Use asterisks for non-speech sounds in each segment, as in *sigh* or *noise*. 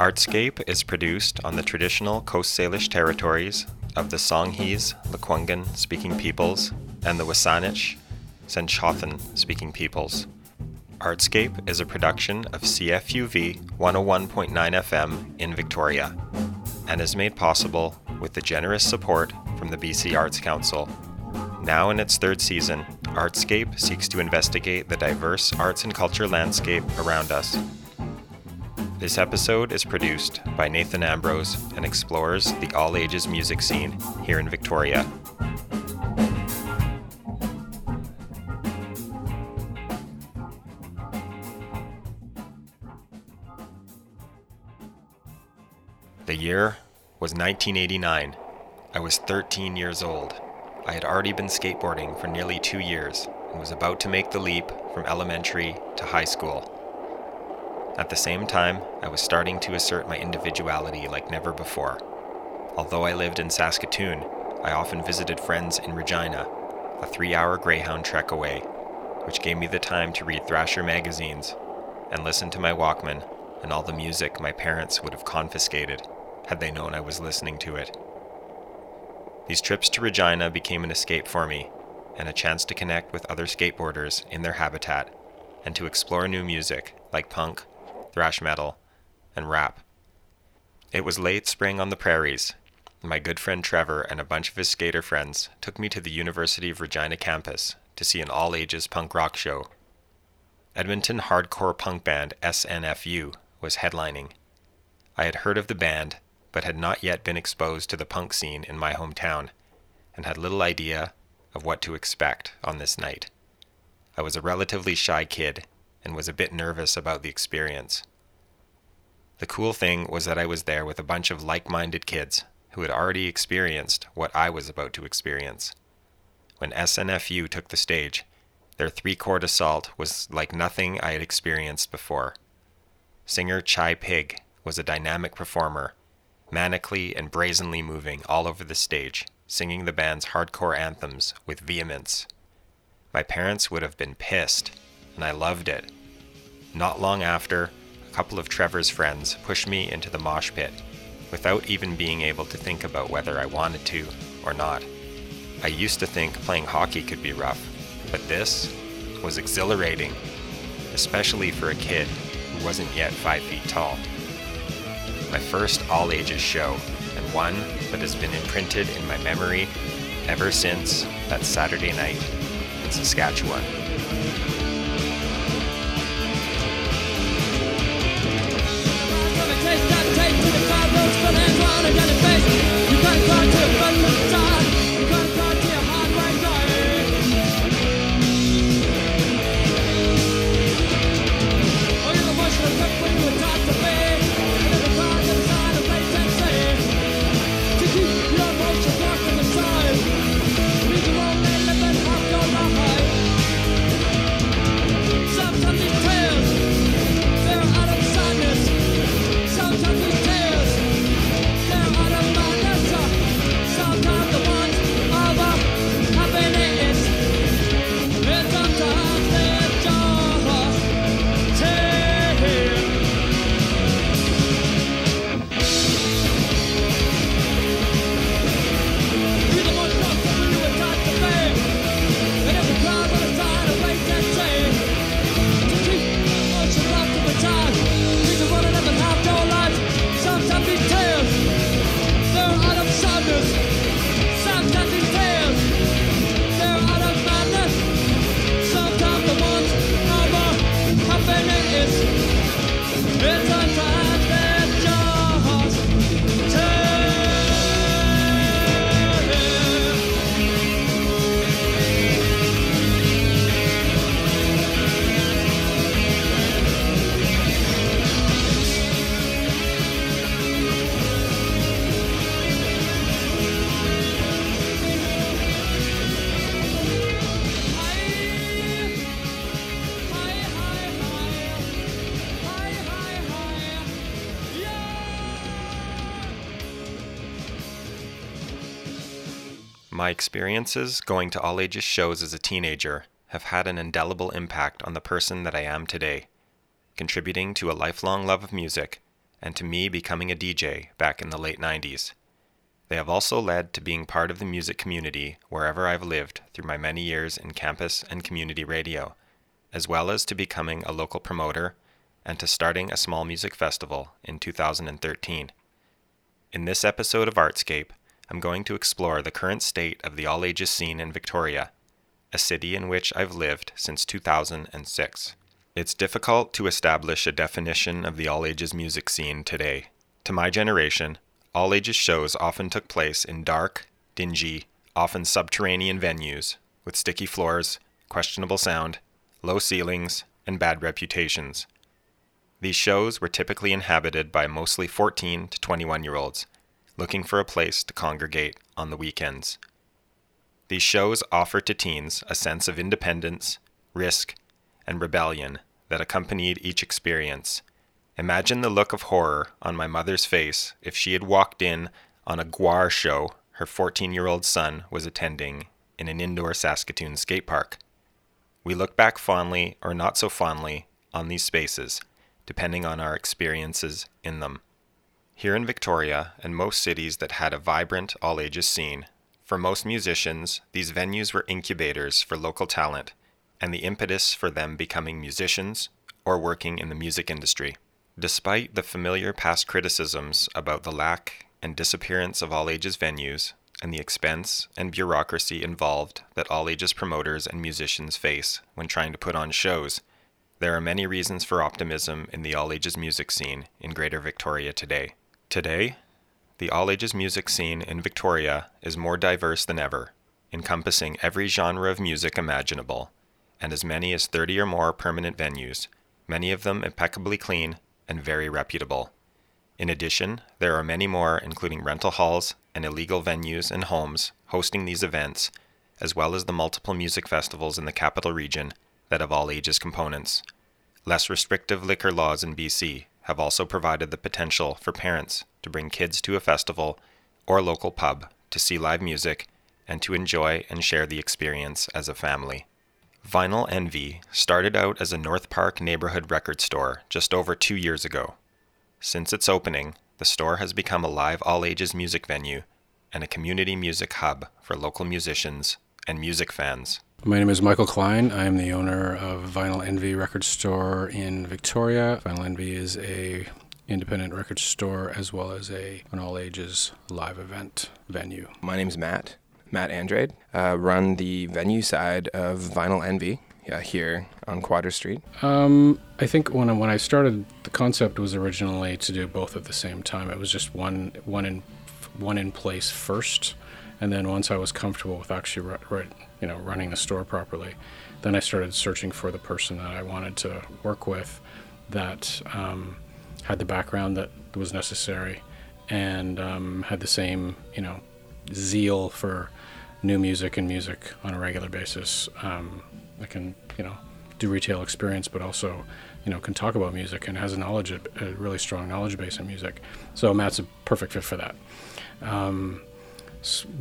Artscape is produced on the traditional Coast Salish territories of the Songhees, Lekwungen speaking peoples, and the Wasanich, Senchothan speaking peoples. Artscape is a production of CFUV 101.9 FM in Victoria and is made possible with the generous support from the BC Arts Council. Now in its third season, Artscape seeks to investigate the diverse arts and culture landscape around us. This episode is produced by Nathan Ambrose and explores the all ages music scene here in Victoria. The year was 1989. I was 13 years old. I had already been skateboarding for nearly two years and was about to make the leap from elementary to high school. At the same time, I was starting to assert my individuality like never before. Although I lived in Saskatoon, I often visited friends in Regina, a three hour Greyhound trek away, which gave me the time to read Thrasher magazines and listen to my Walkman and all the music my parents would have confiscated had they known I was listening to it. These trips to Regina became an escape for me and a chance to connect with other skateboarders in their habitat and to explore new music like punk, thrash metal, and rap. It was late spring on the prairies. My good friend Trevor and a bunch of his skater friends took me to the University of Regina campus to see an all ages punk rock show. Edmonton hardcore punk band SNFU was headlining. I had heard of the band but had not yet been exposed to the punk scene in my hometown, and had little idea of what to expect on this night. I was a relatively shy kid and was a bit nervous about the experience. The cool thing was that I was there with a bunch of like minded kids who had already experienced what I was about to experience. When SNFU took the stage, their three chord assault was like nothing I had experienced before. Singer Chi Pig was a dynamic performer manically and brazenly moving all over the stage, singing the band's hardcore anthems with vehemence. My parents would have been pissed, and I loved it. Not long after, a couple of Trevor's friends pushed me into the mosh pit without even being able to think about whether I wanted to or not. I used to think playing hockey could be rough, but this was exhilarating, especially for a kid who wasn't yet five feet tall my first all ages show, and one that has been imprinted in my memory ever since that Saturday night in Saskatchewan. Leute verlangt My experiences going to all ages shows as a teenager have had an indelible impact on the person that I am today, contributing to a lifelong love of music and to me becoming a DJ back in the late 90s. They have also led to being part of the music community wherever I've lived through my many years in campus and community radio, as well as to becoming a local promoter and to starting a small music festival in 2013. In this episode of Artscape, I'm going to explore the current state of the all ages scene in Victoria, a city in which I've lived since 2006. It's difficult to establish a definition of the all ages music scene today. To my generation, all ages shows often took place in dark, dingy, often subterranean venues with sticky floors, questionable sound, low ceilings, and bad reputations. These shows were typically inhabited by mostly 14 to 21 year olds looking for a place to congregate on the weekends. These shows offer to teens a sense of independence, risk, and rebellion that accompanied each experience. Imagine the look of horror on my mother's face if she had walked in on a GWAR show her 14 year old son was attending in an indoor Saskatoon skate park. We look back fondly or not so fondly on these spaces, depending on our experiences in them. Here in Victoria and most cities that had a vibrant all ages scene, for most musicians, these venues were incubators for local talent and the impetus for them becoming musicians or working in the music industry. Despite the familiar past criticisms about the lack and disappearance of all ages venues and the expense and bureaucracy involved that all ages promoters and musicians face when trying to put on shows, there are many reasons for optimism in the all ages music scene in Greater Victoria today. Today, the all ages music scene in Victoria is more diverse than ever, encompassing every genre of music imaginable, and as many as 30 or more permanent venues, many of them impeccably clean and very reputable. In addition, there are many more, including rental halls and illegal venues and homes, hosting these events, as well as the multiple music festivals in the capital region that have all ages components. Less restrictive liquor laws in BC have also provided the potential for parents to bring kids to a festival or local pub to see live music and to enjoy and share the experience as a family. Vinyl Envy started out as a North Park neighborhood record store just over two years ago. Since its opening, the store has become a live all ages music venue and a community music hub for local musicians and music fans. My name is Michael Klein. I am the owner of Vinyl Envy Record Store in Victoria. Vinyl Envy is a independent record store as well as a an all ages live event venue. My name is Matt. Matt Andrade. Uh, run the venue side of Vinyl Envy yeah, here on Quadra Street. Um, I think when I, when I started, the concept was originally to do both at the same time. It was just one one in one in place first, and then once I was comfortable with actually right, you know running the store properly, then I started searching for the person that I wanted to work with that um, had the background that was necessary and um, had the same you know zeal for new music and music on a regular basis. Um, I can you know do retail experience, but also you know can talk about music and has a knowledge a really strong knowledge base in music. So Matt's a perfect fit for that. Um,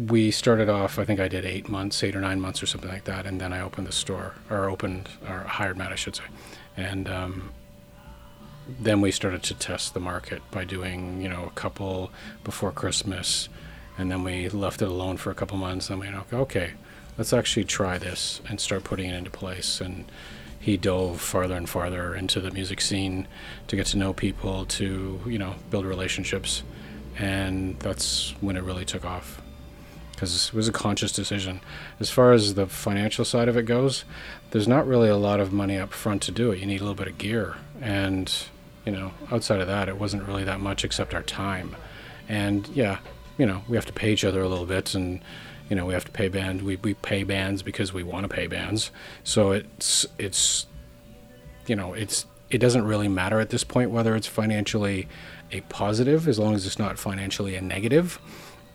we started off, I think I did eight months, eight or nine months or something like that, and then I opened the store, or opened, or hired Matt, I should say. And um, then we started to test the market by doing, you know, a couple before Christmas, and then we left it alone for a couple months. And we went, okay, let's actually try this and start putting it into place. And he dove farther and farther into the music scene to get to know people, to, you know, build relationships. And that's when it really took off because it was a conscious decision. As far as the financial side of it goes, there's not really a lot of money up front to do it. You need a little bit of gear, and you know, outside of that, it wasn't really that much except our time. And yeah, you know, we have to pay each other a little bit, and you know, we have to pay band. We we pay bands because we want to pay bands. So it's it's you know, it's it doesn't really matter at this point whether it's financially a positive as long as it's not financially a negative.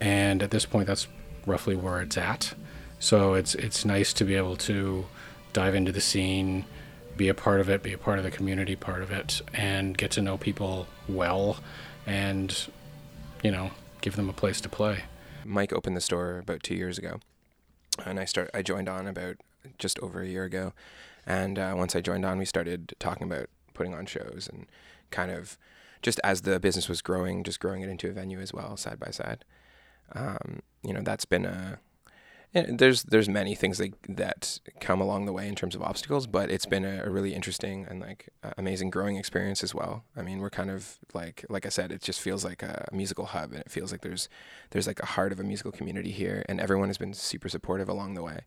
And at this point, that's roughly where it's at. So it's it's nice to be able to dive into the scene, be a part of it, be a part of the community part of it, and get to know people well, and you know, give them a place to play. Mike opened the store about two years ago, and I start I joined on about just over a year ago, and uh, once I joined on, we started talking about putting on shows and kind of just as the business was growing, just growing it into a venue as well, side by side. Um, you know, that's been a there's there's many things that that come along the way in terms of obstacles, but it's been a, a really interesting and like uh, amazing growing experience as well. I mean, we're kind of like like I said, it just feels like a musical hub, and it feels like there's there's like a heart of a musical community here, and everyone has been super supportive along the way.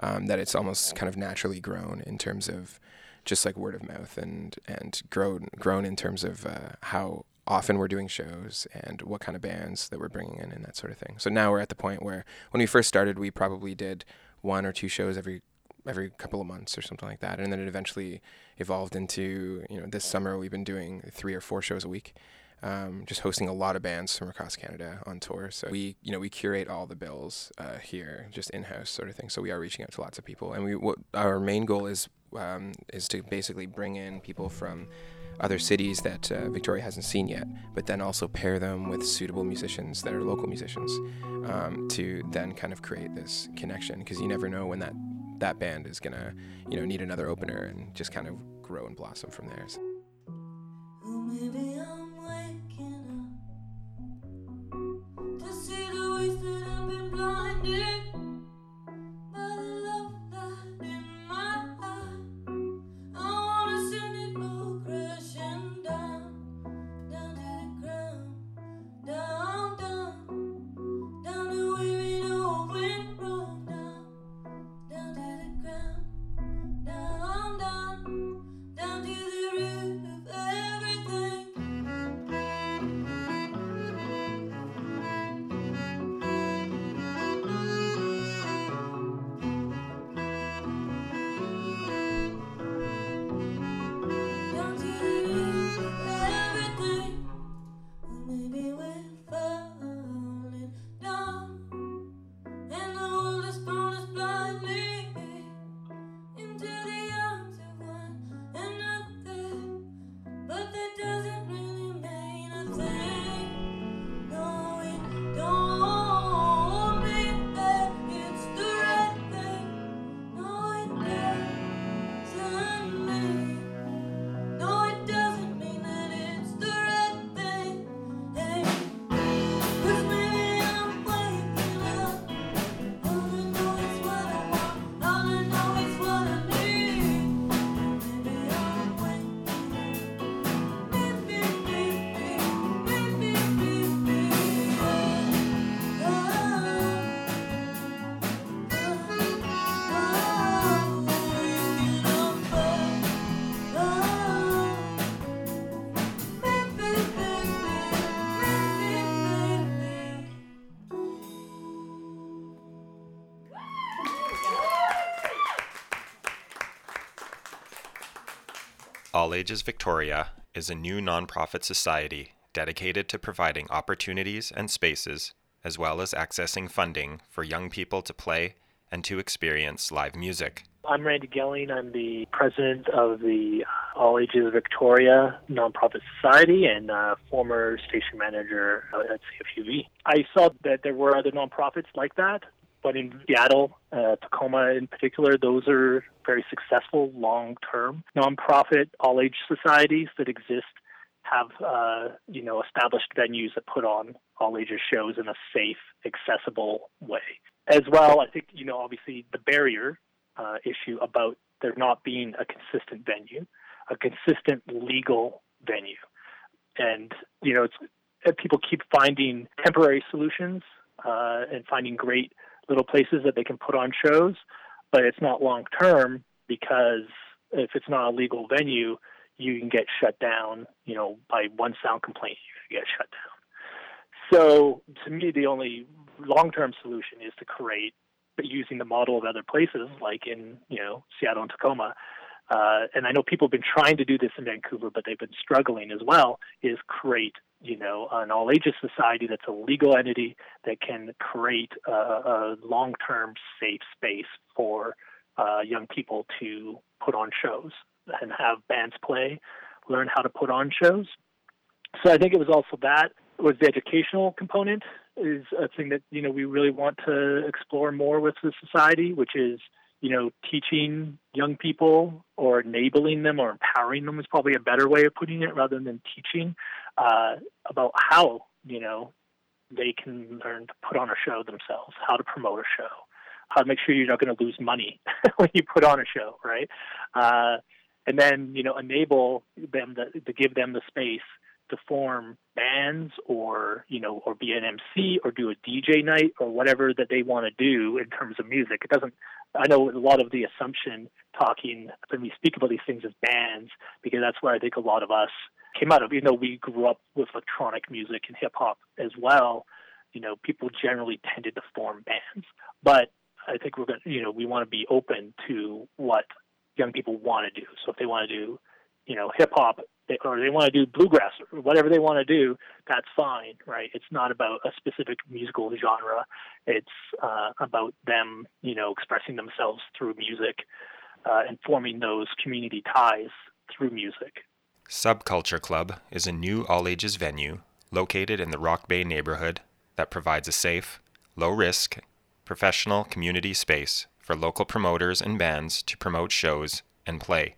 Um, that it's almost kind of naturally grown in terms of just like word of mouth and and grown grown in terms of uh, how often we're doing shows and what kind of bands that we're bringing in and that sort of thing. So now we're at the point where when we first started, we probably did one or two shows every every couple of months or something like that, and then it eventually evolved into you know this summer we've been doing three or four shows a week. Um, just hosting a lot of bands from across Canada on tour. So we, you know, we curate all the bills uh, here, just in house sort of thing. So we are reaching out to lots of people, and we what our main goal is um, is to basically bring in people from other cities that uh, Victoria hasn't seen yet, but then also pair them with suitable musicians that are local musicians um, to then kind of create this connection because you never know when that that band is gonna you know need another opener and just kind of grow and blossom from there. All Ages Victoria is a new nonprofit society dedicated to providing opportunities and spaces, as well as accessing funding for young people to play and to experience live music. I'm Randy Gelling. I'm the president of the All Ages Victoria Nonprofit Society and uh, former station manager at CFUV. I saw that there were other nonprofits like that but in Seattle, uh, Tacoma in particular, those are very successful long term nonprofit all age societies that exist have uh, you know established venues that put on all ages shows in a safe, accessible way. As well, I think you know obviously the barrier uh, issue about there not being a consistent venue, a consistent legal venue, and you know it's people keep finding temporary solutions uh, and finding great little places that they can put on shows, but it's not long term because if it's not a legal venue, you can get shut down. You know, by one sound complaint, you get shut down. So to me, the only long term solution is to create, but using the model of other places like in you know Seattle and Tacoma. Uh, and I know people have been trying to do this in Vancouver, but they've been struggling as well. Is create you know, an all ages society that's a legal entity that can create a, a long term safe space for uh, young people to put on shows and have bands play, learn how to put on shows. So I think it was also that was the educational component is a thing that you know we really want to explore more with the society, which is you know, teaching young people or enabling them or empowering them is probably a better way of putting it rather than teaching uh, about how, you know, they can learn to put on a show themselves, how to promote a show, how to make sure you're not going to lose money *laughs* when you put on a show, right? Uh, and then, you know, enable them to, to give them the space to form bands or you know or be an MC or do a DJ night or whatever that they want to do in terms of music. It doesn't. I know a lot of the assumption talking when we speak about these things as bands because that's where I think a lot of us came out of. You know, we grew up with electronic music and hip hop as well. You know, people generally tended to form bands, but I think we're going. to You know, we want to be open to what young people want to do. So if they want to do, you know, hip hop or they want to do bluegrass or whatever they want to do, that's fine, right? It's not about a specific musical genre. It's uh, about them, you know, expressing themselves through music uh, and forming those community ties through music. Subculture Club is a new all ages venue located in the Rock Bay neighborhood that provides a safe, low risk, professional community space for local promoters and bands to promote shows and play.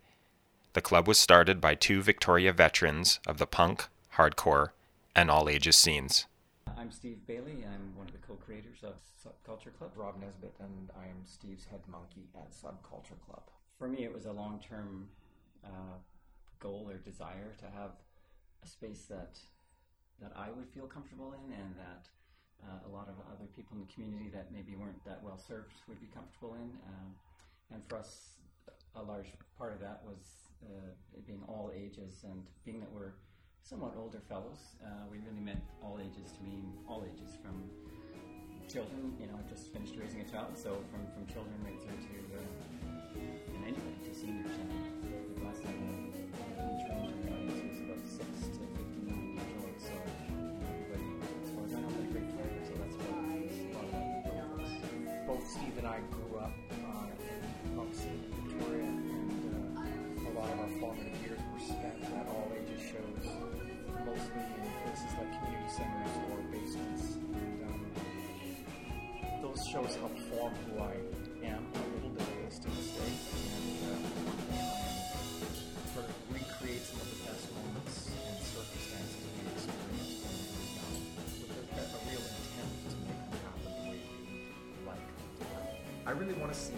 The club was started by two Victoria veterans of the punk, hardcore, and all ages scenes. I'm Steve Bailey. I'm one of the co creators of Subculture Club. Rob Nesbitt, and I am Steve's head monkey at Subculture Club. For me, it was a long term uh, goal or desire to have a space that that I would feel comfortable in and that uh, a lot of other people in the community that maybe weren't that well served would be comfortable in. Um, and for us, a large part of that was uh, being all ages, and being that we're somewhat older fellows, uh, we really meant all ages to mean all ages from children, you know, just finished raising a child, so from, from children right through to uh, and anybody to seniors. And the last time the age range the audience was about six to fifty-nine years old, so everybody, as far as I know, had a great flavor. So that's what a lot of that. Both Steve and I shows helped form who I am. A little bit to this day, and uh, sort of recreate some of the best moments and circumstances we experienced when we were young, with a, a real intent to make them happen the way we like. I really want to see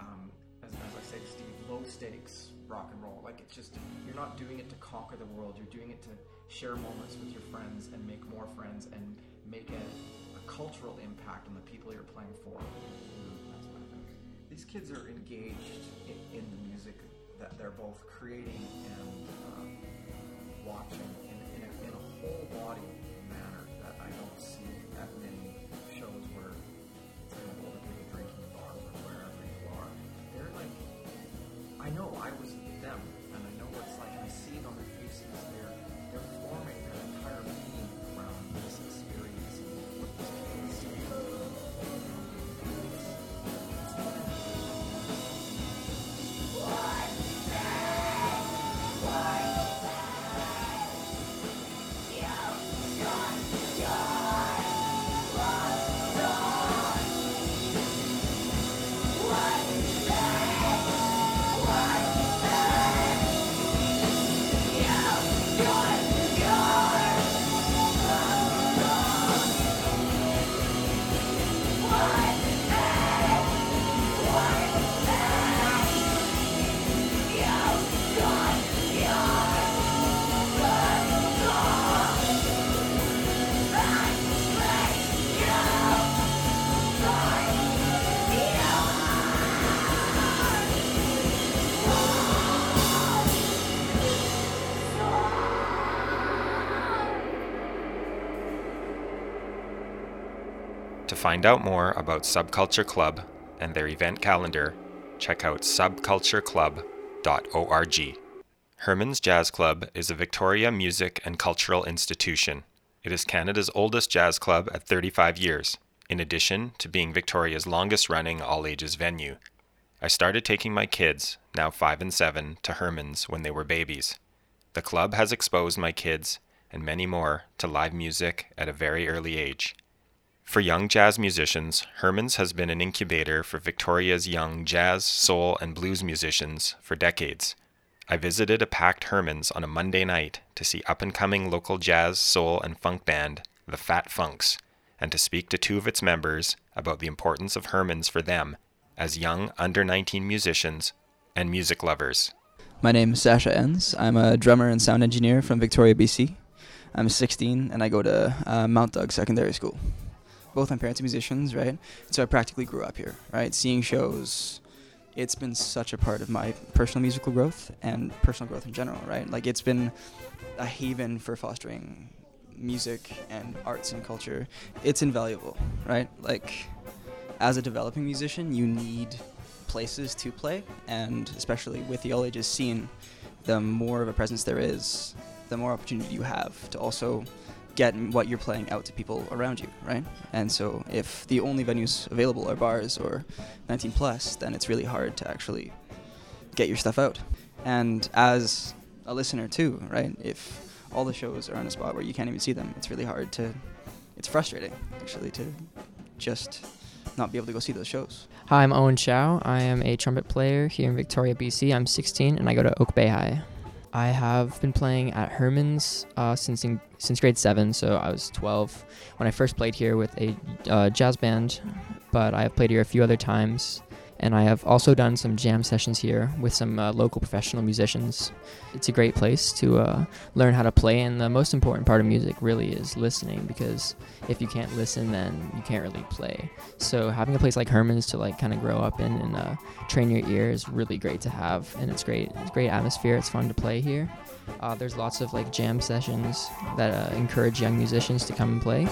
um, as, as I say to Steve, low stakes rock and roll. Like it's just you're not doing it to conquer the world. You're doing it to share moments with your friends and make more friends and make a, a cultural impact on the people you're playing for. These kids are engaged in, in the music that they're both creating and um, watching in, in, a, in a whole body manner that I don't see at many I was them, and I know what it's like. And I see it on their faces. They're they're forming their entire being around this experience what this kids see. Find out more about Subculture Club and their event calendar, check out subcultureclub.org. Hermann's Jazz Club is a Victoria music and cultural institution. It is Canada's oldest jazz club at 35 years, in addition to being Victoria's longest running all ages venue. I started taking my kids, now 5 and 7, to Hermann's when they were babies. The club has exposed my kids and many more to live music at a very early age. For young jazz musicians, Hermann's has been an incubator for Victoria's young jazz, soul, and blues musicians for decades. I visited a packed Hermann's on a Monday night to see up and coming local jazz, soul, and funk band, the Fat Funks, and to speak to two of its members about the importance of Hermann's for them as young under 19 musicians and music lovers. My name is Sasha Enns. I'm a drummer and sound engineer from Victoria, BC. I'm 16 and I go to uh, Mount Doug Secondary School. Both my parents are musicians, right? So I practically grew up here, right? Seeing shows, it's been such a part of my personal musical growth and personal growth in general, right? Like it's been a haven for fostering music and arts and culture. It's invaluable, right? Like as a developing musician, you need places to play, and especially with the all ages scene, the more of a presence there is, the more opportunity you have to also get what you're playing out to people around you, right? And so if the only venues available are bars or 19 plus, then it's really hard to actually get your stuff out. And as a listener too, right? If all the shows are on a spot where you can't even see them, it's really hard to it's frustrating actually to just not be able to go see those shows. Hi, I'm Owen Chow. I am a trumpet player here in Victoria, BC. I'm 16 and I go to Oak Bay High. I have been playing at Hermann's uh, since in, since grade seven, so I was 12 when I first played here with a uh, jazz band. But I have played here a few other times, and I have also done some jam sessions here with some uh, local professional musicians. It's a great place to uh, learn how to play, and the most important part of music really is listening because if you can't listen, then you can't really play. So having a place like Hermann's to like kind of grow up in and uh, train your ear is really great to have, and it's great. It's great atmosphere. It's fun to play here. Uh, there's lots of like jam sessions that uh, encourage young musicians to come and play.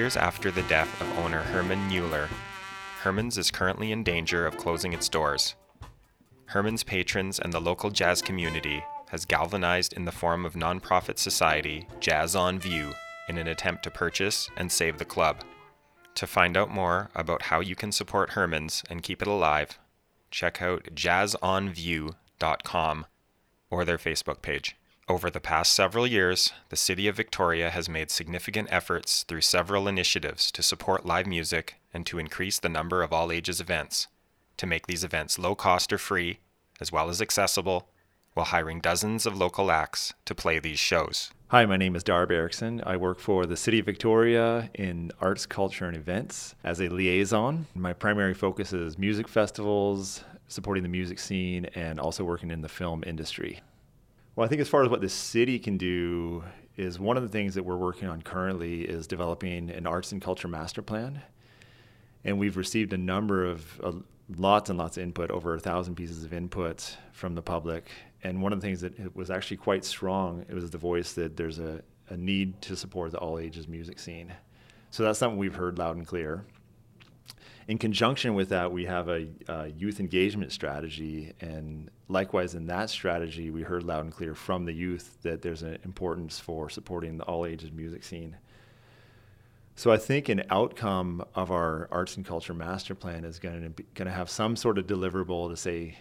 Years after the death of owner Herman Mueller, Hermann's is currently in danger of closing its doors. Hermann's patrons and the local jazz community has galvanized in the form of nonprofit society Jazz on View in an attempt to purchase and save the club. To find out more about how you can support Hermann's and keep it alive, check out jazzonview.com or their Facebook page. Over the past several years, the City of Victoria has made significant efforts through several initiatives to support live music and to increase the number of all ages events, to make these events low cost or free, as well as accessible, while hiring dozens of local acts to play these shows. Hi, my name is Darb Erickson. I work for the City of Victoria in arts, culture, and events as a liaison. My primary focus is music festivals, supporting the music scene, and also working in the film industry. Well, I think as far as what the city can do is one of the things that we're working on currently is developing an arts and culture master plan. And we've received a number of uh, lots and lots of input, over a thousand pieces of input from the public. And one of the things that was actually quite strong, it was the voice that there's a, a need to support the all ages music scene. So that's something we've heard loud and clear. In conjunction with that, we have a, a, youth engagement strategy, and likewise in that strategy, we heard loud and clear from the youth that there's an importance for supporting the all ages music scene. So I think an outcome of our arts and culture master plan is going to going to have some sort of deliverable to say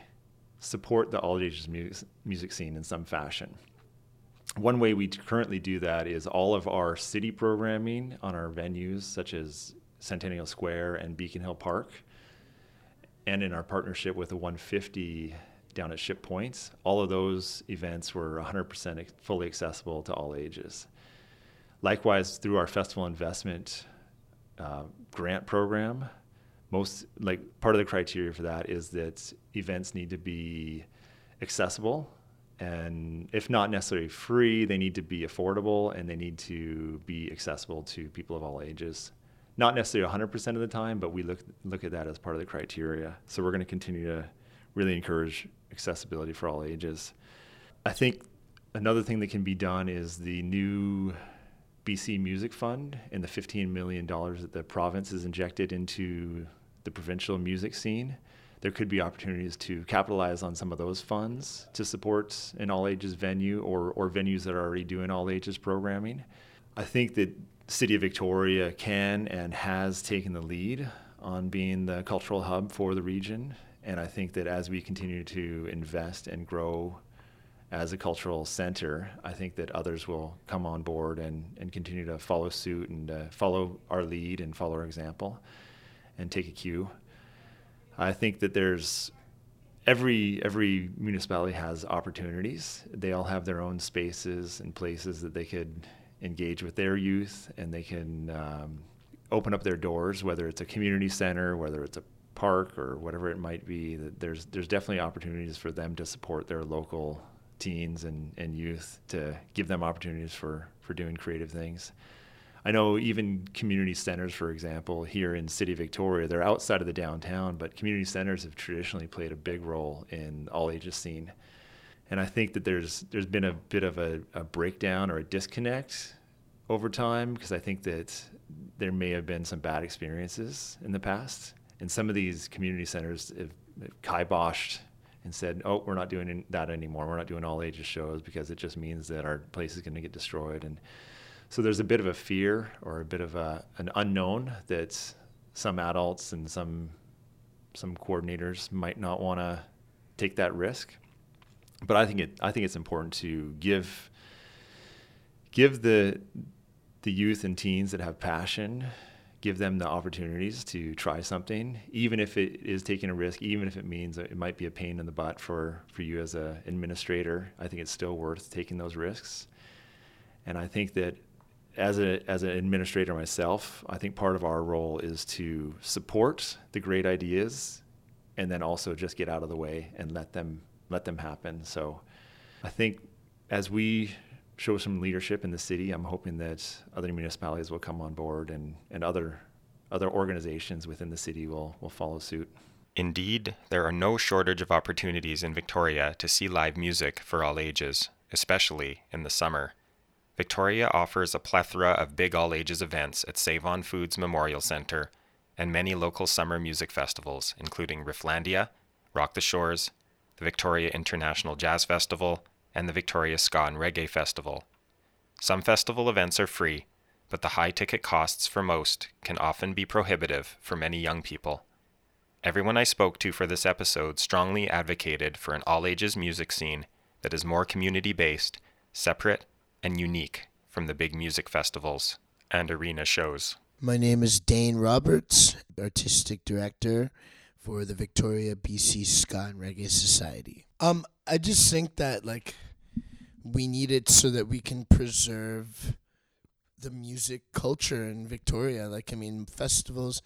support the all ages music, music scene in some fashion. one way we currently do that is all of our city programming on our venues, such as Centennial Square and Beacon Hill Park, and in our partnership with the 150 down at Ship Points, all of those events were 100% fully accessible to all ages. Likewise, through our festival investment uh, grant program, most like part of the criteria for that is that events need to be accessible and if not necessarily free, they need to be affordable and they need to be accessible to people of all ages. Not necessarily 100% of the time, but we look look at that as part of the criteria. So we're going to continue to really encourage accessibility for all ages. I think another thing that can be done is the new BC Music Fund and the $15 million that the province has injected into the provincial music scene there could be opportunities to capitalize on some of those funds to support an all ages venue or, or venues that are already doing all ages programming. I think that City of Victoria can and has taken the lead on being the cultural hub for the region. And I think that as we continue to invest and grow as a cultural center, I think that others will come on board and, and continue to follow suit and uh, follow our lead and follow our example and take a cue. I think that there's every every municipality has opportunities. They all have their own spaces and places that they could engage with their youth, and they can um, open up their doors, whether it's a community center, whether it's a park, or whatever it might be. There's there's definitely opportunities for them to support their local teens and, and youth to give them opportunities for for doing creative things. I know even community centers, for example, here in City Victoria, they're outside of the downtown, but community centers have traditionally played a big role in all ages scene. And I think that there's there's been a bit of a, a breakdown or a disconnect over time because I think that there may have been some bad experiences in the past. And some of these community centers have, have kiboshed and said, "Oh, we're not doing that anymore. We're not doing all ages shows because it just means that our place is going to get destroyed." And so there's a bit of a fear or a bit of a, an unknown that some adults and some some coordinators might not want to take that risk. But I think it I think it's important to give give the the youth and teens that have passion give them the opportunities to try something even if it is taking a risk even if it means it might be a pain in the butt for for you as an administrator i think it's still worth taking those risks. And i think that as a as an administrator myself, I think part of our role is to support the great ideas, and then also just get out of the way and let them let them happen. So, I think as we show some leadership in the city, I'm hoping that other municipalities will come on board and and other other organizations within the city will will follow suit. Indeed, there are no shortage of opportunities in Victoria to see live music for all ages, especially in the summer. Victoria offers a plethora of big all ages events at Save On Foods Memorial Centre and many local summer music festivals, including Rifflandia, Rock the Shores, the Victoria International Jazz Festival, and the Victoria Ska and Reggae Festival. Some festival events are free, but the high ticket costs for most can often be prohibitive for many young people. Everyone I spoke to for this episode strongly advocated for an all ages music scene that is more community based, separate, and unique from the big music festivals and arena shows. My name is Dane Roberts, artistic director for the Victoria BC Ska and Reggae Society. Um, I just think that like we need it so that we can preserve the music culture in Victoria. Like I mean, festivals,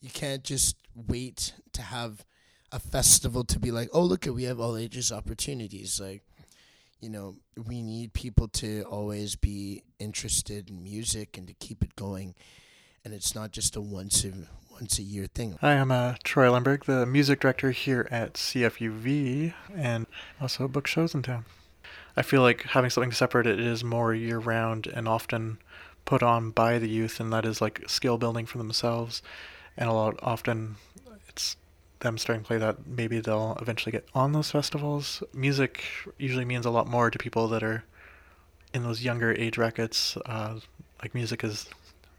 you can't just wait to have a festival to be like, oh look we have all ages opportunities. Like you know, we need people to always be interested in music and to keep it going. And it's not just a once in once a year thing. Hi, I'm uh, Troy Lemberg, the music director here at CFUV, and also book shows in town. I feel like having something separate it is more year round and often put on by the youth, and that is like skill building for themselves. And a lot often it's them starting to play that, maybe they'll eventually get on those festivals. Music usually means a lot more to people that are in those younger age brackets. Uh, like music is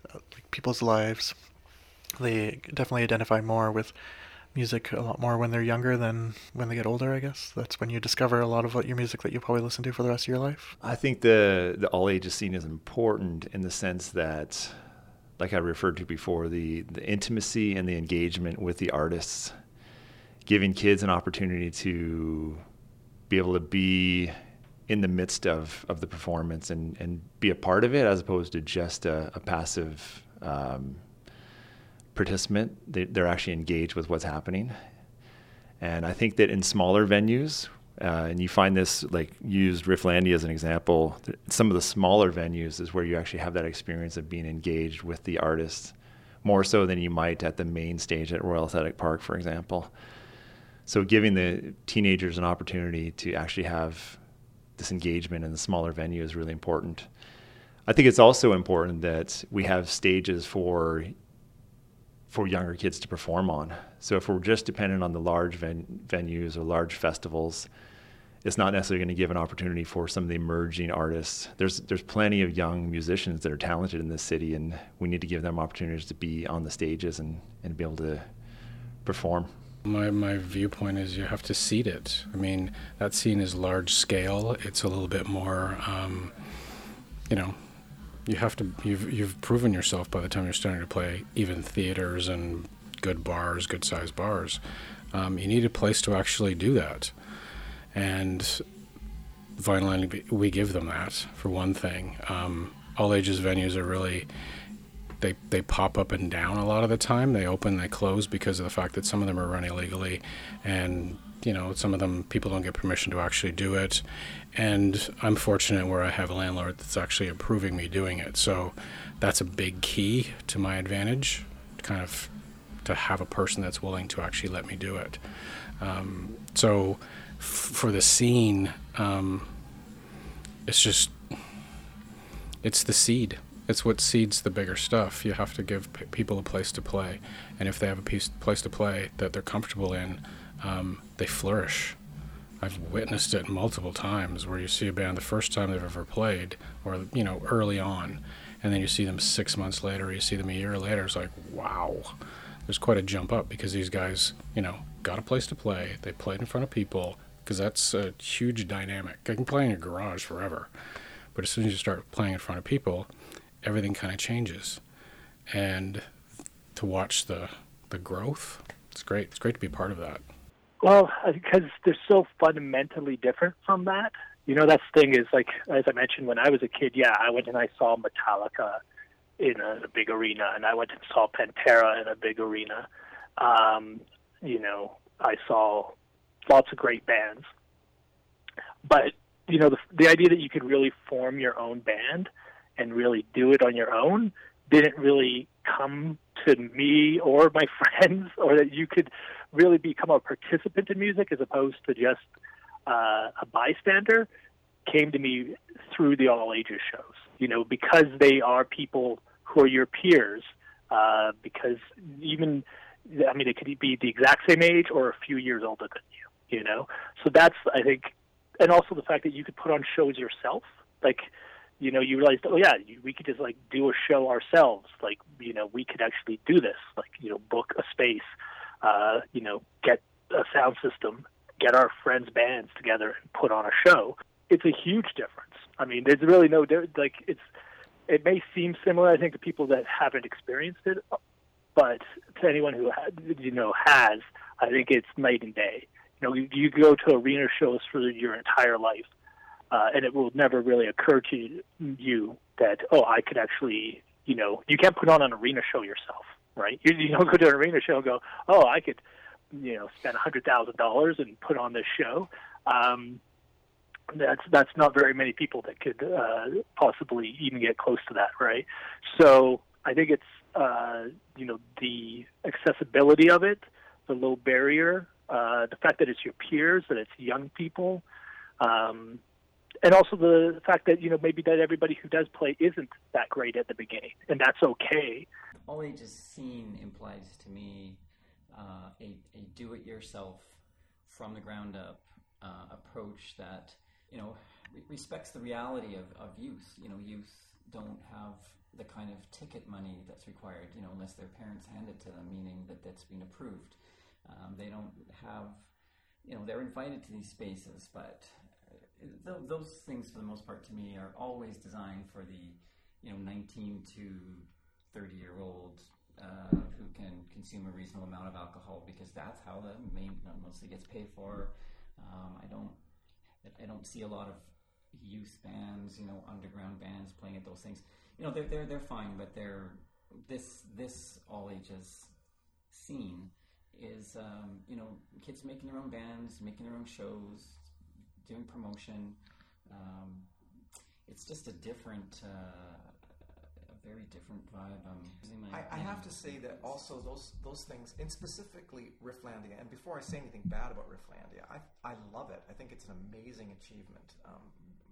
uh, like people's lives. They definitely identify more with music a lot more when they're younger than when they get older, I guess. That's when you discover a lot of what your music that you probably listen to for the rest of your life. I think the the all ages scene is important in the sense that like I referred to before, the the intimacy and the engagement with the artists, giving kids an opportunity to be able to be in the midst of, of the performance and, and be a part of it as opposed to just a, a passive um, participant. They, they're actually engaged with what's happening. And I think that in smaller venues, uh, and you find this like used Rifflandia as an example. Some of the smaller venues is where you actually have that experience of being engaged with the artist more so than you might at the main stage at Royal Athletic Park, for example. So giving the teenagers an opportunity to actually have this engagement in the smaller venue is really important. I think it's also important that we have stages for for younger kids to perform on. So if we're just dependent on the large ven- venues or large festivals, it's not necessarily going to give an opportunity for some of the emerging artists. There's there's plenty of young musicians that are talented in this city, and we need to give them opportunities to be on the stages and, and be able to perform. My my viewpoint is you have to seed it. I mean, that scene is large scale. It's a little bit more, um, you know, you have to you've you've proven yourself by the time you're starting to play even theaters and good bars, good sized bars. Um, you need a place to actually do that, and Vinyl Envy we give them that for one thing. Um, all ages venues are really they they pop up and down a lot of the time. They open, they close because of the fact that some of them are run illegally, and you know some of them people don't get permission to actually do it, and I'm fortunate where I have a landlord that's actually approving me doing it. So that's a big key to my advantage, kind of to have a person that's willing to actually let me do it. Um, so f- for the scene, um, it's just it's the seed. It's what seeds the bigger stuff. You have to give p- people a place to play, and if they have a piece, place to play that they're comfortable in, um, they flourish. I've witnessed it multiple times where you see a band the first time they've ever played, or you know, early on, and then you see them six months later, or you see them a year later. It's like, wow, there's quite a jump up because these guys, you know, got a place to play. They played in front of people because that's a huge dynamic. I can play in your garage forever, but as soon as you start playing in front of people, everything kind of changes, and to watch the the growth, it's great. It's great to be part of that. Well, because they're so fundamentally different from that. You know, that's the thing is like as I mentioned when I was a kid. Yeah, I went and I saw Metallica in a, a big arena, and I went and saw Pantera in a big arena. Um, you know, I saw lots of great bands, but you know, the the idea that you could really form your own band and really do it on your own didn't really come to me or my *laughs* friends, or that you could really become a participant in music as opposed to just uh, a bystander came to me through the all ages shows. You know, because they are people who are your peers. Uh, because even, I mean, it could be the exact same age or a few years older than you. You know, so that's I think, and also the fact that you could put on shows yourself. Like, you know, you realize, oh yeah, we could just like do a show ourselves. Like, you know, we could actually do this. Like, you know, book a space uh, you know, get a sound system, get our friends' bands together and put on a show. It's a huge difference. I mean, there's really no like it's. It may seem similar, I think, to people that haven't experienced it, but to anyone who you know has, I think it's night and day. You know, you, you go to arena shows for your entire life, uh, and it will never really occur to you that oh, I could actually, you know, you can't put on an arena show yourself right? You, you don't go to an arena show and go, oh, I could, you know, spend a hundred thousand dollars and put on this show. Um, that's that's not very many people that could uh, possibly even get close to that, right? So I think it's uh, you know the accessibility of it, the low barrier, uh, the fact that it's your peers, that it's young people, um, and also the fact that you know maybe that everybody who does play isn't that great at the beginning, and that's okay all ages scene implies to me uh, a, a do-it-yourself from the ground up uh, approach that you know re- respects the reality of, of youth. You know, youth don't have the kind of ticket money that's required. You know, unless their parents hand it to them, meaning that that's been approved. Um, they don't have, you know, they're invited to these spaces, but uh, th- those things, for the most part, to me, are always designed for the, you know, 19 to 30 year old uh, who can consume a reasonable amount of alcohol because that's how the main mostly gets paid for. Um, I don't, I don't see a lot of youth bands, you know, underground bands playing at those things. You know, they're they're they're fine, but they're this this all ages scene is um, you know kids making their own bands, making their own shows, doing promotion. Um, it's just a different, uh, very different vibe. Um, I, I have to say that also those those things, and specifically Rifflandia. And before I say anything bad about Rifflandia, I I love it. I think it's an amazing achievement. Um,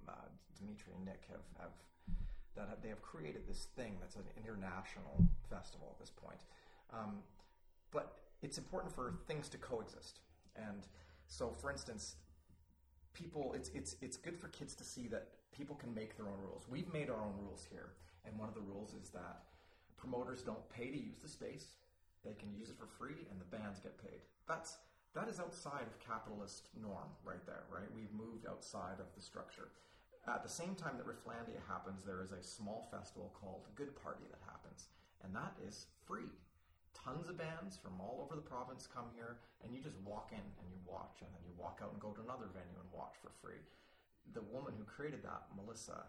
uh, Dimitri and Nick have have that have, they have created this thing that's an international festival at this point. Um, but it's important for things to coexist. And so, for instance, people, it's, it's, it's good for kids to see that people can make their own rules. We've made our own rules here. And one of the rules is that promoters don't pay to use the space. They can use it for free and the bands get paid. That's, that is outside of capitalist norm right there, right? We've moved outside of the structure. At the same time that Rifflandia happens, there is a small festival called Good Party that happens, and that is free. Tons of bands from all over the province come here, and you just walk in and you watch, and then you walk out and go to another venue and watch for free. The woman who created that, Melissa,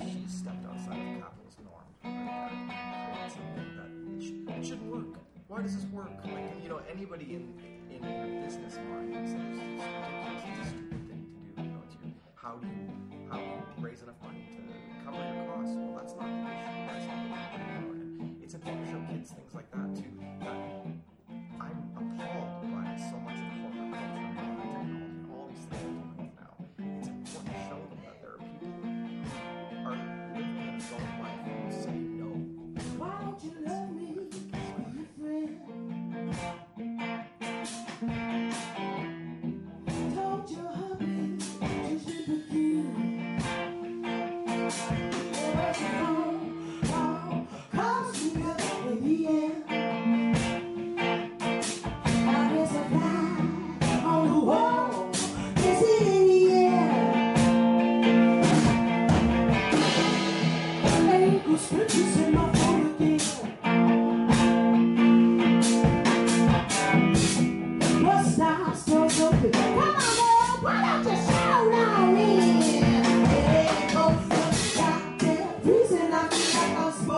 she stepped outside of capitalist norm right created something that it, sh- it should work. Why does this work? Like, you know, anybody in in your business mind says it's ridiculous. It's a stupid thing to do. You know, it's your, how do you how do you raise enough money to cover your costs? Well, that's not the issue. That's not the issue. It's important to show kids things like that too.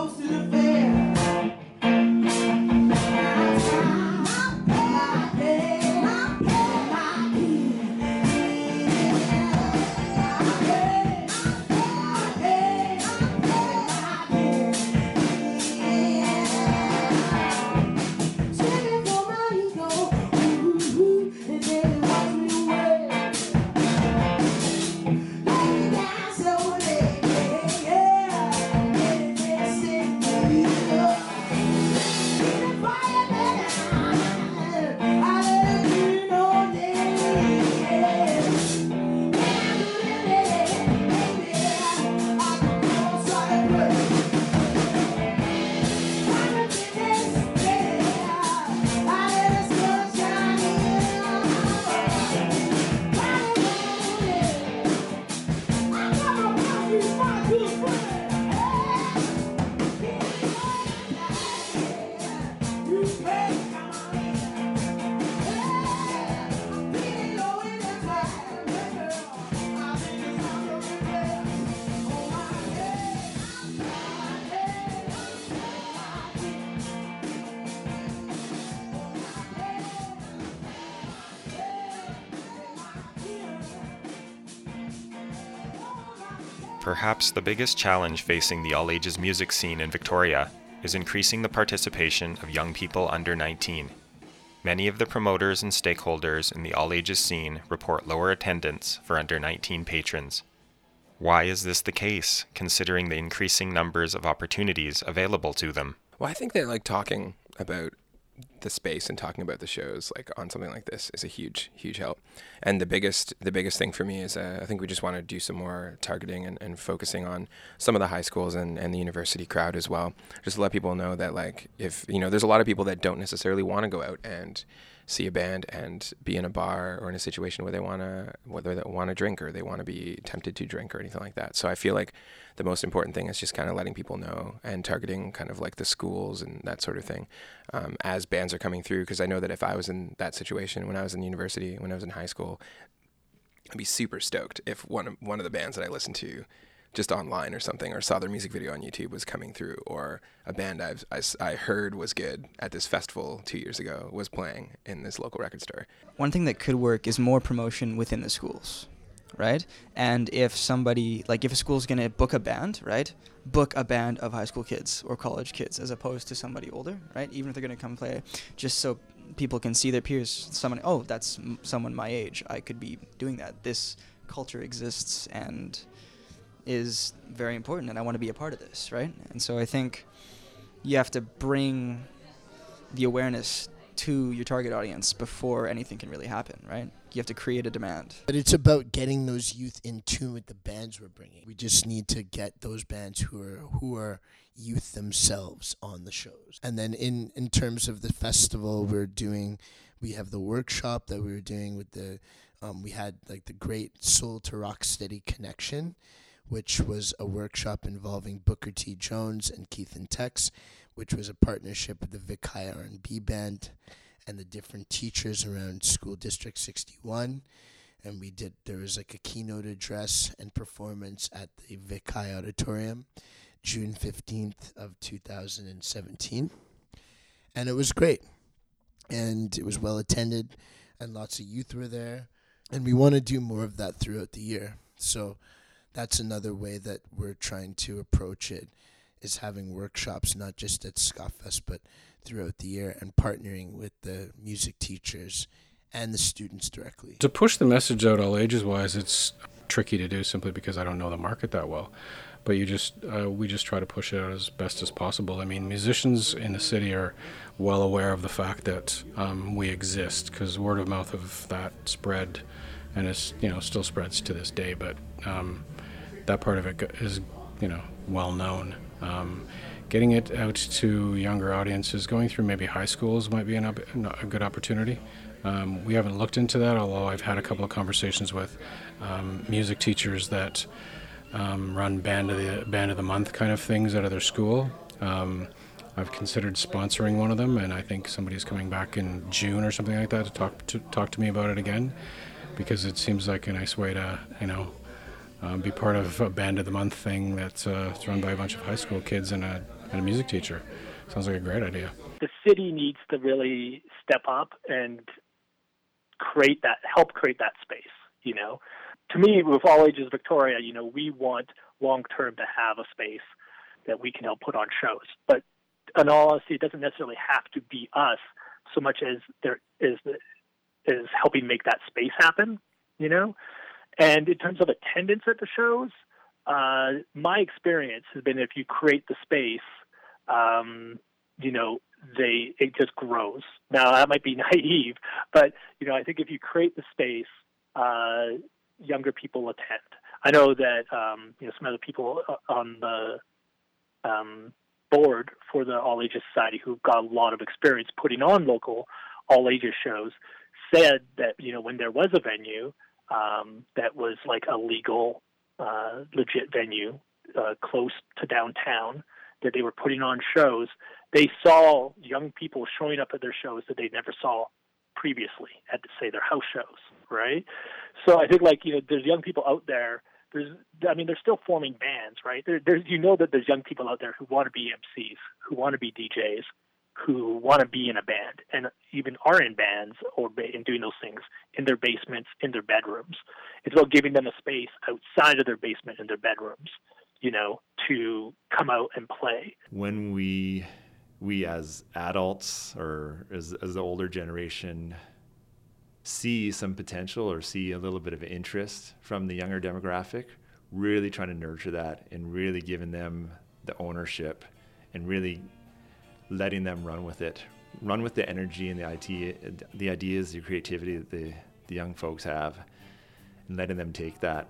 Supposed to the Perhaps the biggest challenge facing the all ages music scene in Victoria is increasing the participation of young people under 19. Many of the promoters and stakeholders in the all ages scene report lower attendance for under 19 patrons. Why is this the case, considering the increasing numbers of opportunities available to them? Well, I think that like talking about the space and talking about the shows like on something like this is a huge, huge help. And the biggest, the biggest thing for me is uh, I think we just want to do some more targeting and, and focusing on some of the high schools and, and the university crowd as well. Just to let people know that like if you know, there's a lot of people that don't necessarily want to go out and see a band and be in a bar or in a situation where they want to whether they want to drink or they want to be tempted to drink or anything like that. So I feel like the most important thing is just kind of letting people know and targeting kind of like the schools and that sort of thing um, as bands are coming through. Because I know that if I was in that situation when I was in university, when I was in high school, I'd be super stoked if one of one of the bands that I listened to just online or something or saw their music video on YouTube was coming through or a band I've, I, I heard was good at this festival two years ago was playing in this local record store. One thing that could work is more promotion within the schools, right? And if somebody, like if a school's going to book a band, right? Book a band of high school kids or college kids as opposed to somebody older, right? Even if they're going to come play, just so people can see their peers, someone, oh, that's m- someone my age. I could be doing that. This culture exists and is very important, and I want to be a part of this, right? And so I think you have to bring the awareness to your target audience before anything can really happen, right? You have to create a demand. But it's about getting those youth in tune with the bands we're bringing. We just need to get those bands who are who are youth themselves on the shows. And then in in terms of the festival, we're doing we have the workshop that we were doing with the um, we had like the great Soul to Rocksteady connection, which was a workshop involving Booker T. Jones and Keith and Tex, which was a partnership with the Vic High R&B band and the different teachers around School District 61. And we did, there was like a keynote address and performance at the Vic High Auditorium, June 15th of 2017. And it was great. And it was well attended, and lots of youth were there. And we want to do more of that throughout the year. So that's another way that we're trying to approach it is having workshops not just at Skafest but throughout the year and partnering with the music teachers and the students directly. To push the message out all ages wise, it's tricky to do simply because I don't know the market that well. But you just uh, we just try to push it out as best as possible. I mean, musicians in the city are well aware of the fact that um, we exist because word of mouth of that spread, and it's you know still spreads to this day. But um, that part of it is you know well known. Um, getting it out to younger audiences, going through maybe high schools might be op- a good opportunity. Um, we haven't looked into that, although I've had a couple of conversations with um, music teachers that um, run band of the band of the month kind of things out of their school. Um, I've considered sponsoring one of them, and I think somebody's coming back in June or something like that to talk to talk to me about it again, because it seems like a nice way to you know um, be part of a band of the month thing that's uh, run by a bunch of high school kids and a and a music teacher. Sounds like a great idea. the city needs to really step up and create that help create that space you know to me with all ages victoria you know we want long term to have a space that we can help put on shows but in all honesty it doesn't necessarily have to be us so much as there is is helping make that space happen you know and in terms of attendance at the shows uh, my experience has been if you create the space um, you know, they it just grows. Now that might be *laughs* naive, but you know, I think if you create the space, uh, younger people attend. I know that um, you know some other people uh, on the um, board for the All Ages Society who've got a lot of experience putting on local all ages shows said that you know when there was a venue um, that was like a legal, uh, legit venue uh, close to downtown that they were putting on shows, they saw young people showing up at their shows that they never saw previously at say their house shows, right? So I think like you know there's young people out there. There's I mean they're still forming bands, right? There, there's you know that there's young people out there who want to be MCs, who want to be DJs, who want to be in a band, and even are in bands or and doing those things in their basements, in their bedrooms. It's about giving them a space outside of their basement and their bedrooms, you know, to come out and play. when we we as adults or as, as the older generation see some potential or see a little bit of interest from the younger demographic really trying to nurture that and really giving them the ownership and really letting them run with it run with the energy and the IT, the ideas the creativity that the, the young folks have and letting them take that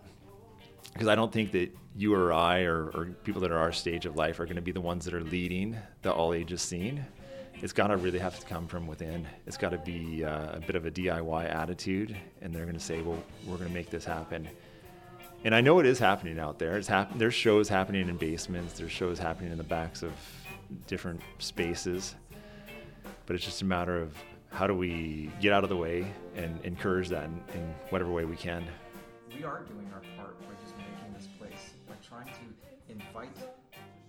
because I don't think that you or I or, or people that are our stage of life are going to be the ones that are leading the all ages scene. it's got to really have to come from within. It's got to be uh, a bit of a DIY attitude, and they're going to say, "Well, we're going to make this happen." And I know it is happening out there. It's hap- There's shows happening in basements. There's shows happening in the backs of different spaces. But it's just a matter of how do we get out of the way and encourage that in, in whatever way we can. We are doing our part by just making this place, by trying to invite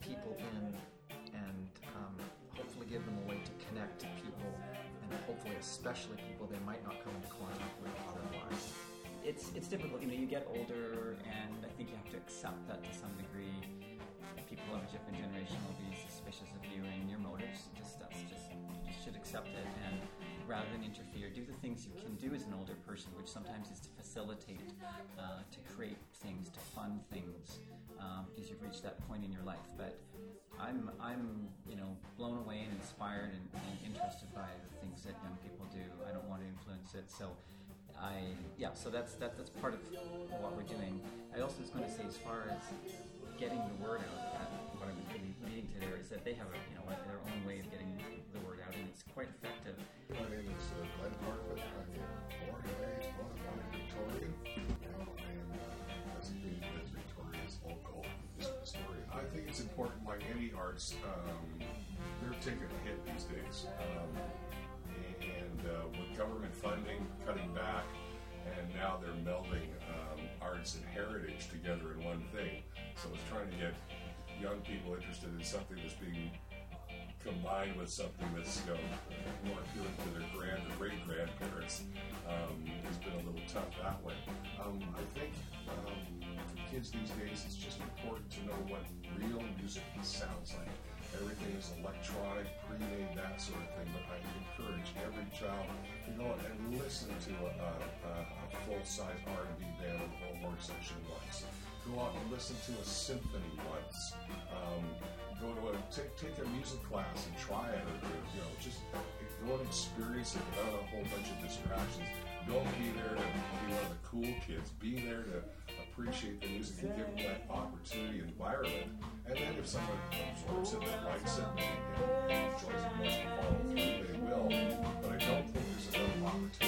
people in and um, hopefully give them a way to connect to people, and hopefully especially people they might not come into contact with otherwise. It's it's difficult, you know. You get older, and I think you have to accept that to some degree. People of a different generation will be suspicious of you and your motives. Just that's just you should accept it and rather than interfere, do the things you can do as an older person, which sometimes is to facilitate, uh, to create things, to fund things, um, because you've reached that point in your life. But I'm I'm you know blown away and inspired and, and interested by the things that young people do. I don't want to influence it, so. I yeah, so that's that, that's part of what we're doing. I also was going to say, as far as getting the word out, I was really leading to there is that they have a, you know their own way of getting the word out, and it's quite effective. My name is uh, Glenn Hartman. I'm born and raised born and born in Victoria. Now I am uh, as Victoria's local historian. I think it's important, like any arts, um, they're taking a hit these days. Um, and uh, with government funding cutting back, and now they're melding um, arts and heritage together in one thing. So it's trying to get young people interested in something that's being combined with something that's you know, more appealing to their grand or great grandparents um, has been a little tough that way. Um, I think um, for kids these days, it's just important to know what real music sounds like. Everything is electronic, pre-made, that sort of thing. But I encourage every child to go and listen to a, a, a full-size R&B band with a whole horn section once. Go out and listen to a symphony once. Um, go to a take take a music class and try it, or, or you know just go and experience it without a whole bunch of distractions. Don't be there to be one of the cool kids. Be there to appreciate the music and give them that opportunity environment. And then if someone absorbs it and likes it and, and enjoys it, wants to follow through, they will. But I don't think there's enough opportunities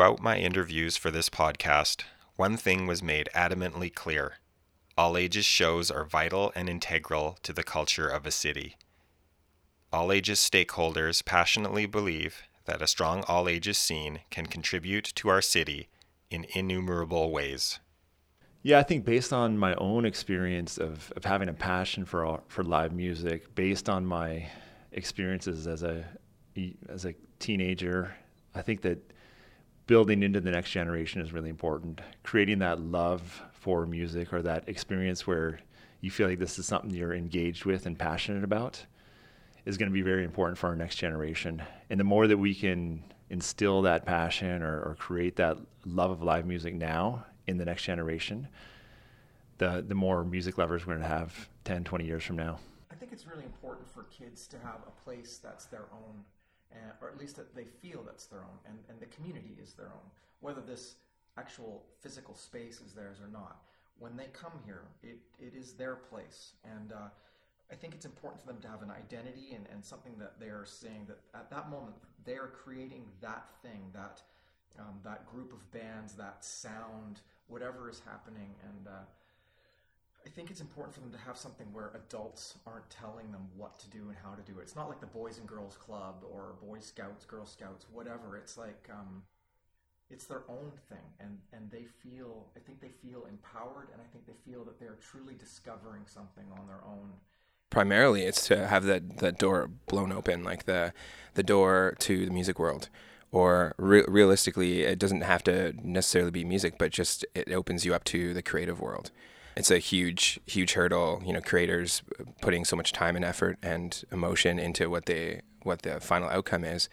Throughout my interviews for this podcast, one thing was made adamantly clear all ages shows are vital and integral to the culture of a city. All ages stakeholders passionately believe that a strong all ages scene can contribute to our city in innumerable ways. Yeah, I think based on my own experience of, of having a passion for for live music, based on my experiences as a as a teenager, I think that building into the next generation is really important. Creating that love for music or that experience where you feel like this is something you're engaged with and passionate about is going to be very important for our next generation. And the more that we can instill that passion or, or create that love of live music now in the next generation, the, the more music lovers we're going to have 10, 20 years from now. I think it's really important for kids to have a place that's their own, uh, or at least that they feel that's their own, and, and the community is their own. Whether this actual physical space is theirs or not, when they come here, it, it is their place. And uh, I think it's important for them to have an identity and, and something that they are saying that at that moment they are creating that thing, that um, that group of bands, that sound, whatever is happening, and uh, I think it's important for them to have something where adults aren't telling them what to do and how to do it. It's not like the Boys and Girls Club or Boy Scouts, Girl Scouts, whatever. It's like um, it's their own thing, and and they feel. I think they feel empowered, and I think they feel that they're truly discovering something on their own. primarily it's to have that, that door blown open like the the door to the music world or re- realistically it doesn't have to necessarily be music but just it opens you up to the creative world it's a huge huge hurdle you know creators putting so much time and effort and emotion into what they what the final outcome is.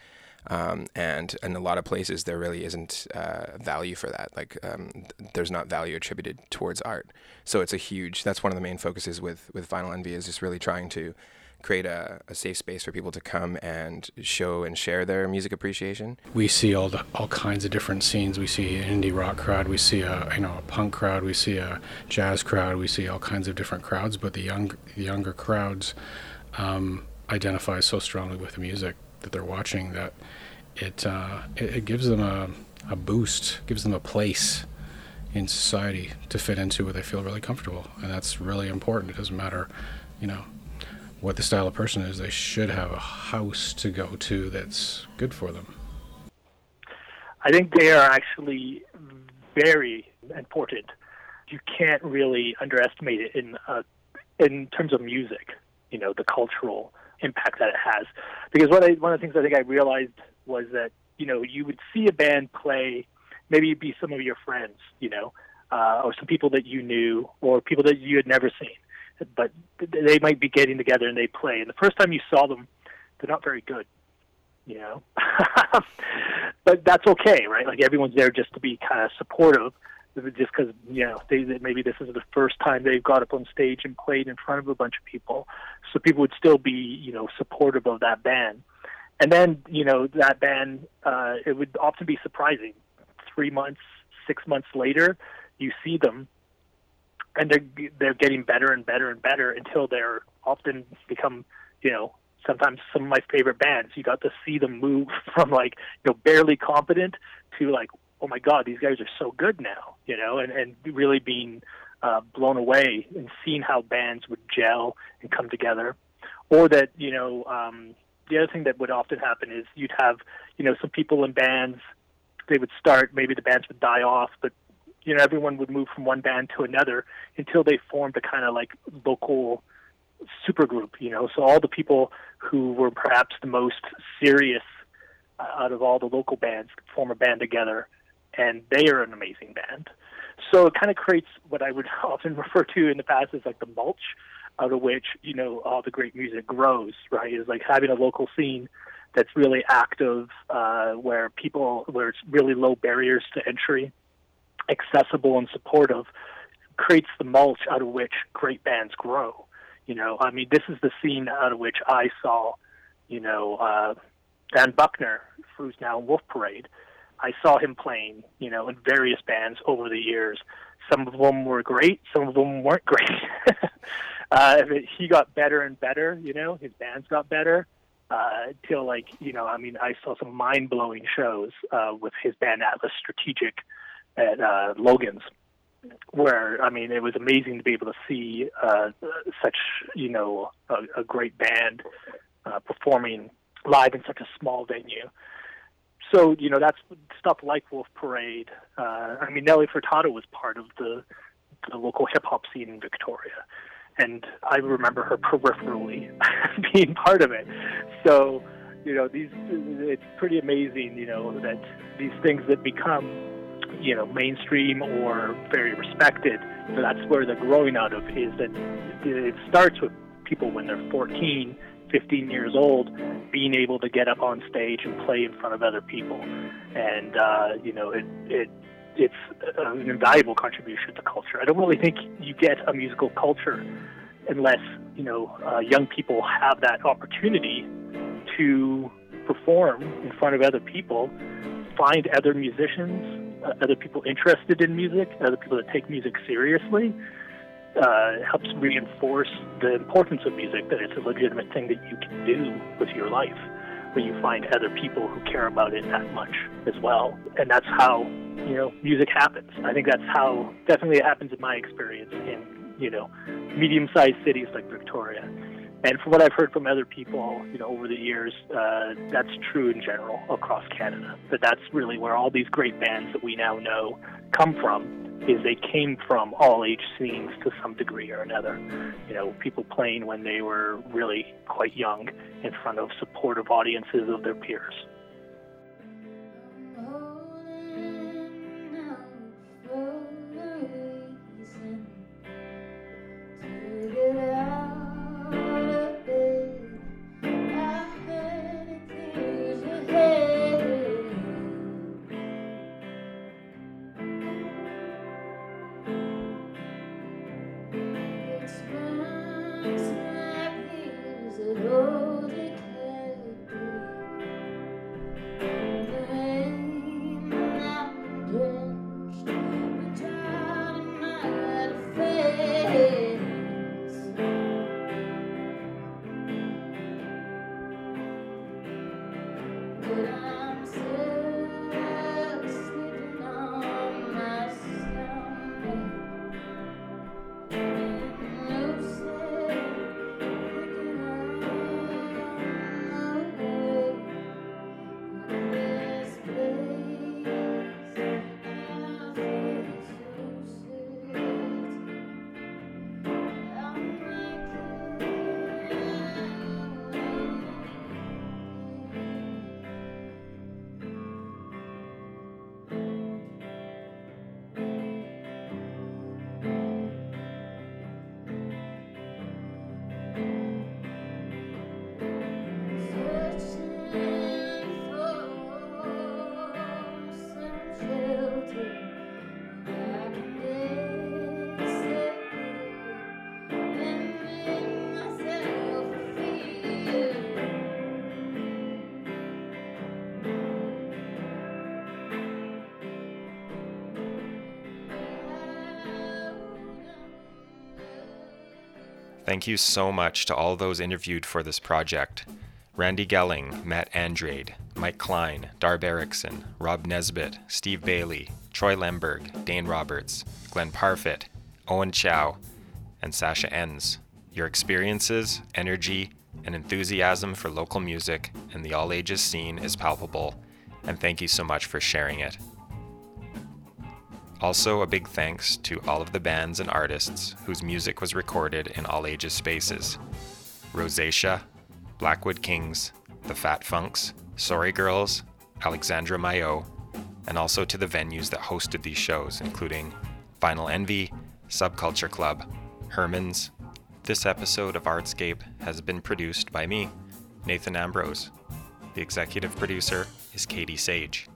Um, and in a lot of places there really isn't uh, value for that. Like um, th- there's not value attributed towards art. So it's a huge that's one of the main focuses with with vinyl envy is just really trying to create a, a safe space for people to come and show and share their music appreciation we see all the all kinds of different scenes. We see an indie rock crowd, we see a you know a punk crowd, we see a jazz crowd, we see all kinds of different crowds. But the young the younger crowds um, identify so strongly with the music that they're watching that it uh, it, it gives them a a boost, gives them a place in society to fit into where they feel really comfortable, and that's really important. It doesn't matter, you know, what the style of person is. They should have a house to go to that's good for them. I think they are actually very important. You can't really underestimate it in uh, in terms of music. You know, the cultural impact that it has. Because what I, one of the things I think I realized was that you know you would see a band play, maybe it'd be some of your friends, you know, uh, or some people that you knew, or people that you had never seen, but they might be getting together and they play. And the first time you saw them, they're not very good you know. *laughs* but that's okay, right? Like everyone's there just to be kind of supportive, just because you know they, maybe this is the first time they've got up on stage and played in front of a bunch of people, so people would still be you know supportive of that band. And then you know that band, uh, it would often be surprising. Three months, six months later, you see them, and they're they're getting better and better and better until they're often become you know sometimes some of my favorite bands. You got to see them move *laughs* from like you know barely competent to like oh my god these guys are so good now you know and and really being uh, blown away and seeing how bands would gel and come together, or that you know um, the other thing that would often happen is you'd have you know some people in bands they would start maybe the bands would die off but you know everyone would move from one band to another until they formed a kind of like local supergroup, you know. So all the people who were perhaps the most serious uh, out of all the local bands form a band together, and they are an amazing band. So it kind of creates what I would *laughs* often refer to in the past as like the mulch, out of which you know all the great music grows. Right, is like having a local scene that's really active, uh, where people where it's really low barriers to entry, accessible and supportive, creates the mulch out of which great bands grow. You know, I mean, this is the scene out of which I saw, you know, uh, Dan Boeckner, who's now Wolf Parade. I saw him playing, you know, in various bands over the years. Some of them were great, some of them weren't great. *laughs* uh, he got better and better, you know, his bands got better. Uh, till like, you know, I mean, I saw some mind blowing shows uh, with his band Atlas Strategic at uh, Logan's where I mean it was amazing to be able to see uh, such you know a, a great band uh, performing live in such a small venue. So you know that's stuff like Wolf Parade. Uh, I mean Nelly Furtado was part of the the local hip hop scene in Victoria, and I remember her peripherally *laughs* being part of it. So you know these it's pretty amazing you know that these things that become you know mainstream or very respected. So that's where they're growing out of is that it starts with people when they're 14, 15 years old, being able to get up on stage and play in front of other people, and uh, you know it it it's an invaluable contribution to culture. I don't really think you get a musical culture unless you know uh, young people have that opportunity to perform in front of other people, find other musicians, uh, other people interested in music, other people that take music seriously. Uh, helps reinforce the importance of music, that it's a legitimate thing that you can do with your life. where you find other people who care about it that much as well. And that's how, you know, music happens. I think that's how definitely it happens in my experience in, you know, medium sized cities like Victoria. And from what I've heard from other people, you know, over the years, uh, that's true in general across Canada. That that's really where all these great bands that we now know come from. Is they came from all age scenes to some degree or another. You know, people playing when they were really quite young in front of supportive audiences of their peers. Thank you so much to all those interviewed for this project Randy Gelling, Matt Andrade, Mike Klein, Darb Erickson, Rob Nesbitt, Steve Bailey, Troy Lemberg, Dane Roberts, Glenn Parfit, Owen Chow, and Sasha Enns. Your experiences, energy, and enthusiasm for local music and the all ages scene is palpable, and thank you so much for sharing it. Also, a big thanks to all of the bands and artists whose music was recorded in all ages spaces Rosacea, Blackwood Kings, The Fat Funks, Sorry Girls, Alexandra Mayo, and also to the venues that hosted these shows, including Vinyl Envy, Subculture Club, Hermann's. This episode of Artscape has been produced by me, Nathan Ambrose. The executive producer is Katie Sage.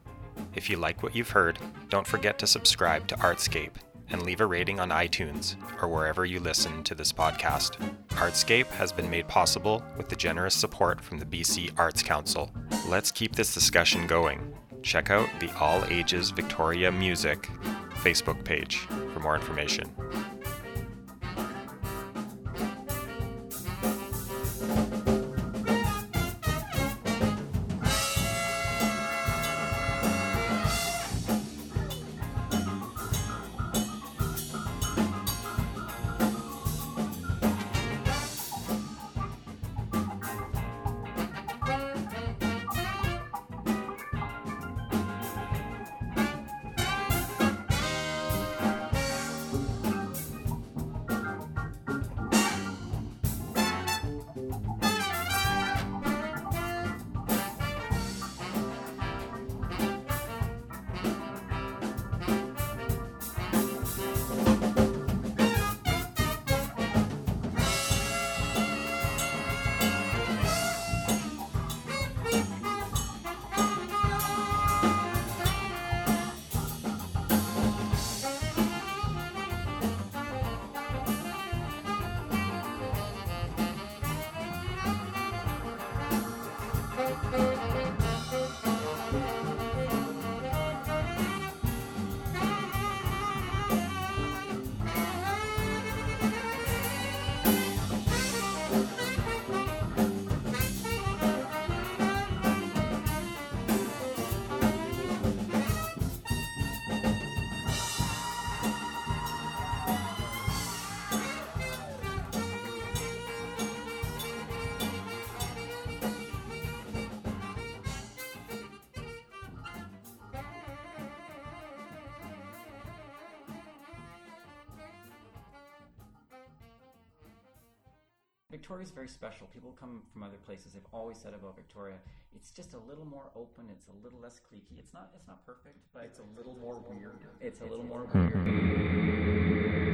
If you like what you've heard, don't forget to subscribe to Artscape and leave a rating on iTunes or wherever you listen to this podcast. Artscape has been made possible with the generous support from the BC Arts Council. Let's keep this discussion going. Check out the All Ages Victoria Music Facebook page for more information. Victoria's very special. People come from other places. They've always said about Victoria, it's just a little more open. It's a little less cliquey. It's not. It's not perfect, but It's a little more weird. It's a little more Hmm. weird.